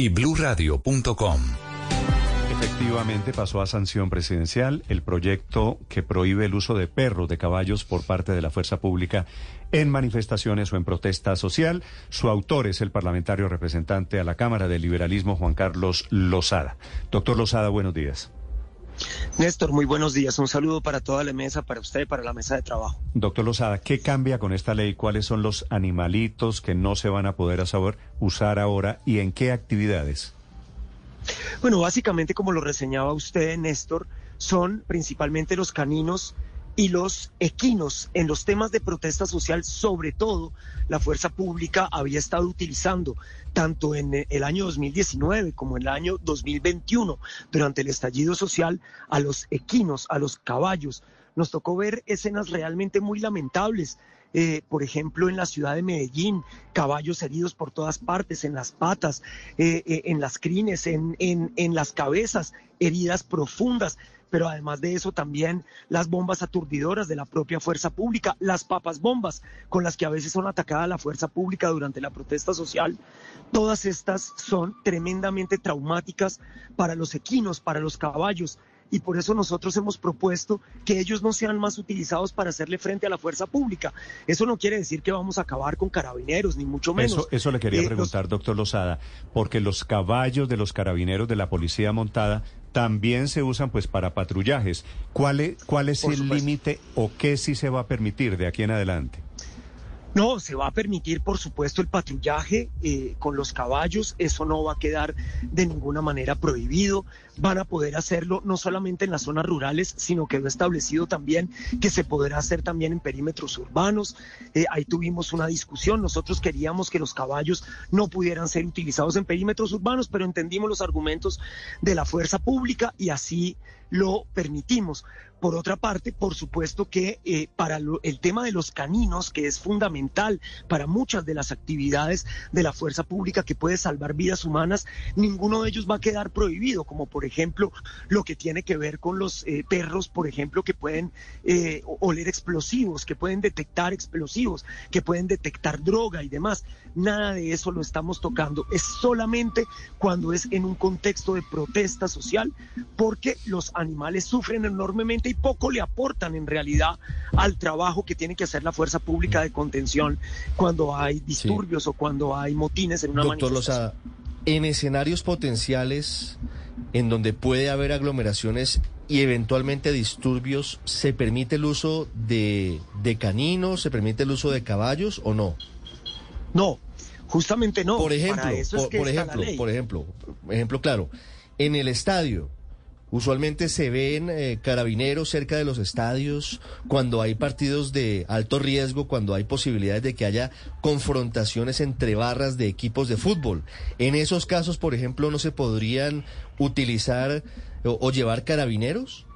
y bluradio.com. Efectivamente pasó a sanción presidencial el proyecto que prohíbe el uso de perros de caballos por parte de la fuerza pública en manifestaciones o en protesta social. Su autor es el parlamentario representante a la Cámara del Liberalismo, Juan Carlos Lozada. Doctor Lozada, buenos días. Néstor, muy buenos días. Un saludo para toda la mesa, para usted y para la mesa de trabajo. Doctor Lozada, ¿qué cambia con esta ley? ¿Cuáles son los animalitos que no se van a poder usar ahora y en qué actividades? Bueno, básicamente, como lo reseñaba usted, Néstor, son principalmente los caninos y los equinos en los temas de protesta social, sobre todo la fuerza pública había estado utilizando tanto en el año 2019 como en el año 2021 durante el estallido social a los equinos, a los caballos. Nos tocó ver escenas realmente muy lamentables. Eh, por ejemplo, en la ciudad de Medellín, caballos heridos por todas partes, en las patas, eh, eh, en las crines, en, en, en las cabezas, heridas profundas pero además de eso también las bombas aturdidoras de la propia fuerza pública, las papas bombas con las que a veces son atacada la fuerza pública durante la protesta social. Todas estas son tremendamente traumáticas para los equinos, para los caballos, y por eso nosotros hemos propuesto que ellos no sean más utilizados para hacerle frente a la fuerza pública. Eso no quiere decir que vamos a acabar con carabineros, ni mucho menos. Eso, le quería eh, preguntar, doctor Lozada, porque los caballos de los carabineros de la policía montada también se usan pues para patrullajes. ¿Cuál es, cuál es el límite o qué sí se va a permitir de aquí en adelante? No, se va a permitir, por supuesto, el patrullaje eh, con los caballos. Eso no va a quedar de ninguna manera prohibido. Van a poder hacerlo no solamente en las zonas rurales, sino que lo establecido también que se podrá hacer también en perímetros urbanos. Eh, ahí tuvimos una discusión. Nosotros queríamos que los caballos no pudieran ser utilizados en perímetros urbanos, pero entendimos los argumentos de la fuerza pública y así lo permitimos. Por otra parte, por supuesto que eh, para el tema de los caninos, que es fundamental para muchas de las actividades de la fuerza pública que puede salvar vidas humanas, ninguno de ellos va a quedar prohibido, como por ejemplo lo que tiene que ver con los eh, perros, por ejemplo, que pueden eh, oler explosivos, que pueden detectar explosivos, que pueden detectar droga y demás. Nada de eso lo estamos tocando. Es solamente cuando es en un contexto de protesta social, porque los animales sufren enormemente y poco le aportan en realidad al trabajo que tiene que hacer la fuerza pública de contención cuando hay disturbios o cuando hay motines en una Doctor Lozada, en escenarios potenciales en donde puede haber aglomeraciones y eventualmente disturbios, ¿se permite el uso de, de caninos, se permite el uso de caballos o no? No, justamente no. Por ejemplo, por, ejemplo, por ejemplo, ejemplo claro, en el estadio, Usualmente se ven eh, carabineros cerca de los estadios cuando hay partidos de alto riesgo, cuando hay posibilidades de que haya confrontaciones entre barras de equipos de fútbol. En esos casos, por ejemplo, ¿no se podrían utilizar o, llevar carabineros?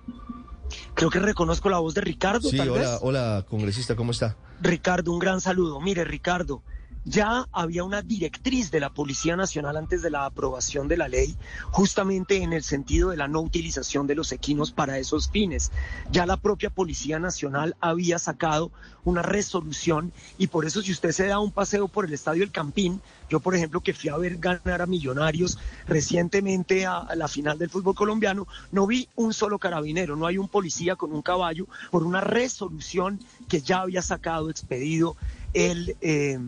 Creo que reconozco la voz de Ricardo. Sí, hola, hola, congresista, ¿cómo está? Ricardo, un gran saludo. Mire, Ricardo, ya había una directriz de la Policía Nacional antes de la aprobación de la ley, justamente en el sentido de la no utilización de los equinos para esos fines. Ya la propia Policía Nacional había sacado una resolución y por eso si usted se da un paseo por el Estadio El Campín, yo por ejemplo que fui a ver ganar a Millonarios recientemente a, la final del fútbol colombiano, no vi un solo carabinero, no hay un policía con un caballo por una resolución que ya había sacado, expedido el... Eh,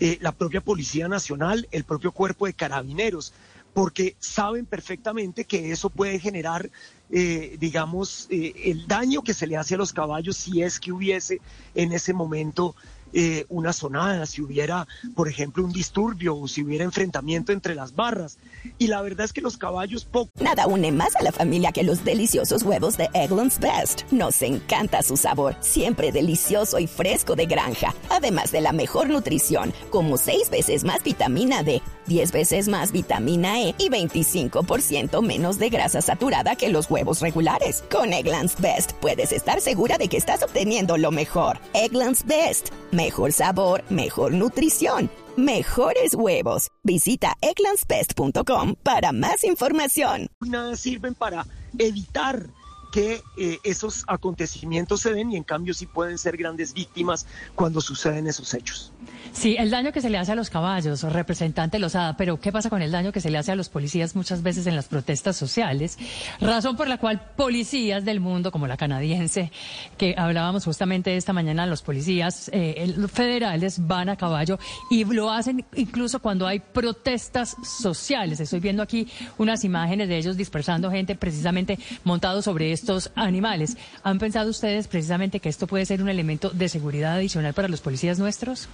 eh, la propia Policía Nacional, el propio cuerpo de carabineros, porque saben perfectamente que eso puede generar, eh, digamos, eh, el daño que se le hace a los caballos si es que hubiese en ese momento eh, una sonada, si hubiera, por ejemplo, un disturbio o si hubiera enfrentamiento entre las barras. Y la verdad es que los caballos poco. Nada une más a la familia que los deliciosos huevos de Eggland's Best. Nos encanta su sabor, siempre delicioso y fresco de granja, además de la mejor nutrición, como seis veces más vitamina D 10 veces más vitamina E y 25% menos de grasa saturada que los huevos regulares. Con Eggland's Best puedes estar segura de que estás obteniendo lo mejor. Eggland's Best. Mejor sabor, mejor nutrición, mejores huevos. Visita egglandsbest.com para más información. Nada sirven para evitar que eh, esos acontecimientos se den y en cambio sí pueden ser grandes víctimas cuando suceden esos hechos. Sí, el daño que se le hace a los caballos, representante Lozada, pero ¿qué pasa con el daño que se le hace a los policías muchas veces en las protestas sociales? Razón por la cual policías del mundo, como la canadiense, que hablábamos justamente esta mañana, los policías eh, federales van a caballo y lo hacen incluso cuando hay protestas sociales. Estoy viendo aquí unas imágenes de ellos dispersando gente precisamente montados sobre estos animales. ¿Han pensado ustedes precisamente que esto puede ser un elemento de seguridad adicional para los policías nuestros?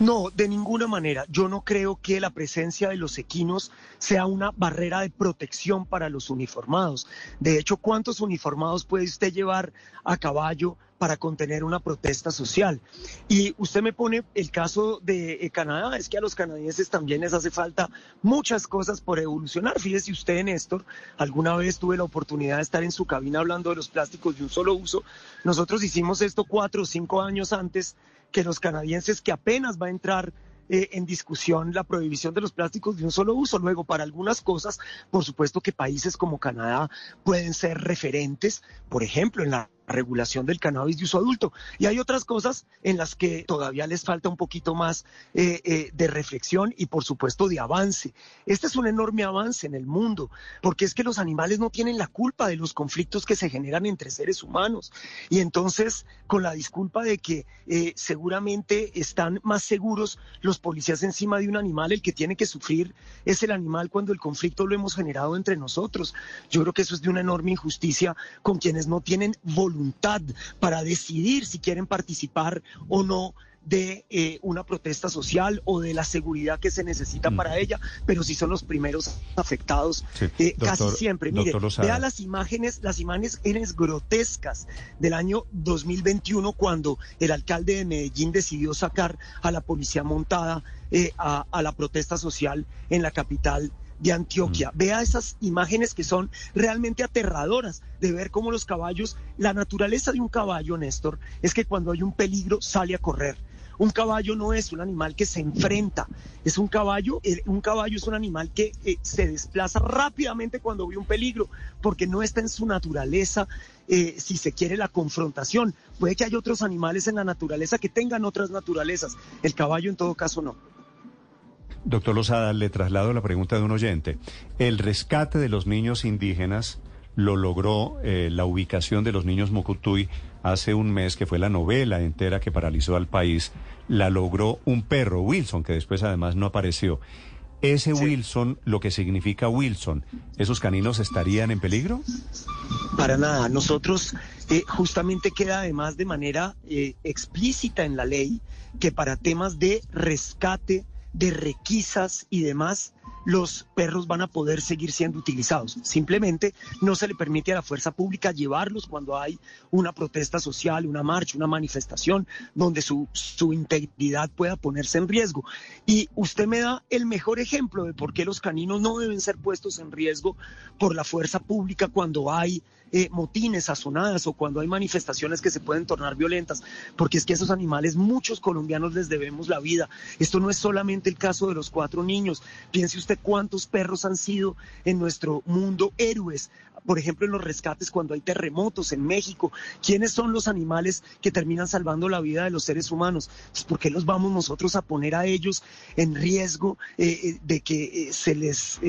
No, de ninguna manera. Yo no creo que la presencia de los equinos sea una barrera de protección para los uniformados. De hecho, ¿cuántos uniformados puede usted llevar a caballo para contener una protesta social? Y usted me pone el caso de eh, Canadá, es que a los canadienses también les hace falta muchas cosas por evolucionar. Fíjese usted, Néstor, alguna vez tuve la oportunidad de estar en su cabina hablando de los plásticos de un solo uso. Nosotros hicimos esto cuatro o cinco años antes que los canadienses, que apenas va a entrar eh, en discusión la prohibición de los plásticos de un solo uso. Luego, para algunas cosas, por supuesto que países como Canadá pueden ser referentes, por ejemplo, en la regulación del cannabis de uso adulto. Y hay otras cosas en las que todavía les falta un poquito más eh, eh, de reflexión y por supuesto de avance. Este es un enorme avance en el mundo, porque es que los animales no tienen la culpa de los conflictos que se generan entre seres humanos. Y entonces, con la disculpa de que eh, seguramente están más seguros los policías encima de un animal, el que tiene que sufrir es el animal cuando el conflicto lo hemos generado entre nosotros. Yo creo que eso es de una enorme injusticia con quienes no tienen voluntad para decidir si quieren participar o no de eh, una protesta social o de la seguridad que se necesita para ella, pero si son los primeros afectados eh, casi siempre. Mire, vea las imágenes, las imágenes grotescas del año 2021 cuando el alcalde de Medellín decidió sacar a la policía montada eh, a, a la protesta social en la capital de Antioquia. Mm. Vea esas imágenes que son realmente aterradoras de ver cómo los caballos, la naturaleza de un caballo, Néstor, es que cuando hay un peligro sale a correr. Un caballo no es un animal que se enfrenta, es un caballo, eh, un caballo es un animal que eh, se desplaza rápidamente cuando ve un peligro, porque no está en su naturaleza, eh, si se quiere, la confrontación. Puede que haya otros animales en la naturaleza que tengan otras naturalezas, el caballo en todo caso no. Doctor Lozada, le traslado la pregunta de un oyente. El rescate de los niños indígenas lo logró eh, la ubicación de los niños Mocutuy hace un mes, que fue la novela entera que paralizó al país. La logró un perro, Wilson, que después además no apareció. Ese Wilson, lo que significa Wilson, ¿esos caninos estarían en peligro? Para nada. Nosotros eh, justamente queda además de manera eh, explícita en la ley que para temas de rescate, de requisas y demás, los perros van a poder seguir siendo utilizados. Simplemente no se le permite a la fuerza pública llevarlos cuando hay una protesta social, una marcha, una manifestación, donde su, su integridad pueda ponerse en riesgo. Y usted me da el mejor ejemplo de por qué los caninos no deben ser puestos en riesgo por la fuerza pública cuando hay eh, motines, sazonadas o cuando hay manifestaciones que se pueden tornar violentas, porque es que esos animales muchos colombianos les debemos la vida. Esto no es solamente el caso de los cuatro niños. Piense usted cuántos perros han sido en nuestro mundo héroes por ejemplo, en los rescates cuando hay terremotos en México. ¿Quiénes son los animales que terminan salvando la vida de los seres humanos? Pues, ¿Por qué los vamos nosotros a poner a ellos en riesgo eh, eh, de que eh, se, les,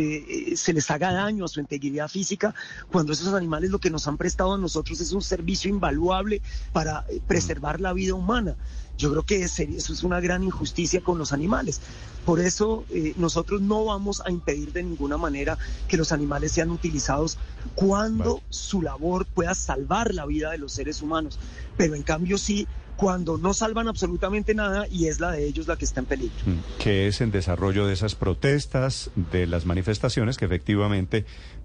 se les haga daño a su integridad física cuando esos animales lo que nos han prestado a nosotros es un servicio invaluable para preservar la vida humana? Yo creo que eso es una gran injusticia con los animales. Por eso eh, nosotros no vamos a impedir de ninguna manera que los animales sean utilizados cuando su labor pueda salvar la vida de los seres humanos. Pero en cambio sí cuando no salvan absolutamente nada y es la de ellos la que está en peligro. Mm, que es en desarrollo de esas protestas, de las manifestaciones que efectivamente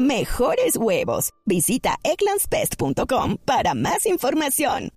mejores huevos. Visita eclanspest.com para más información.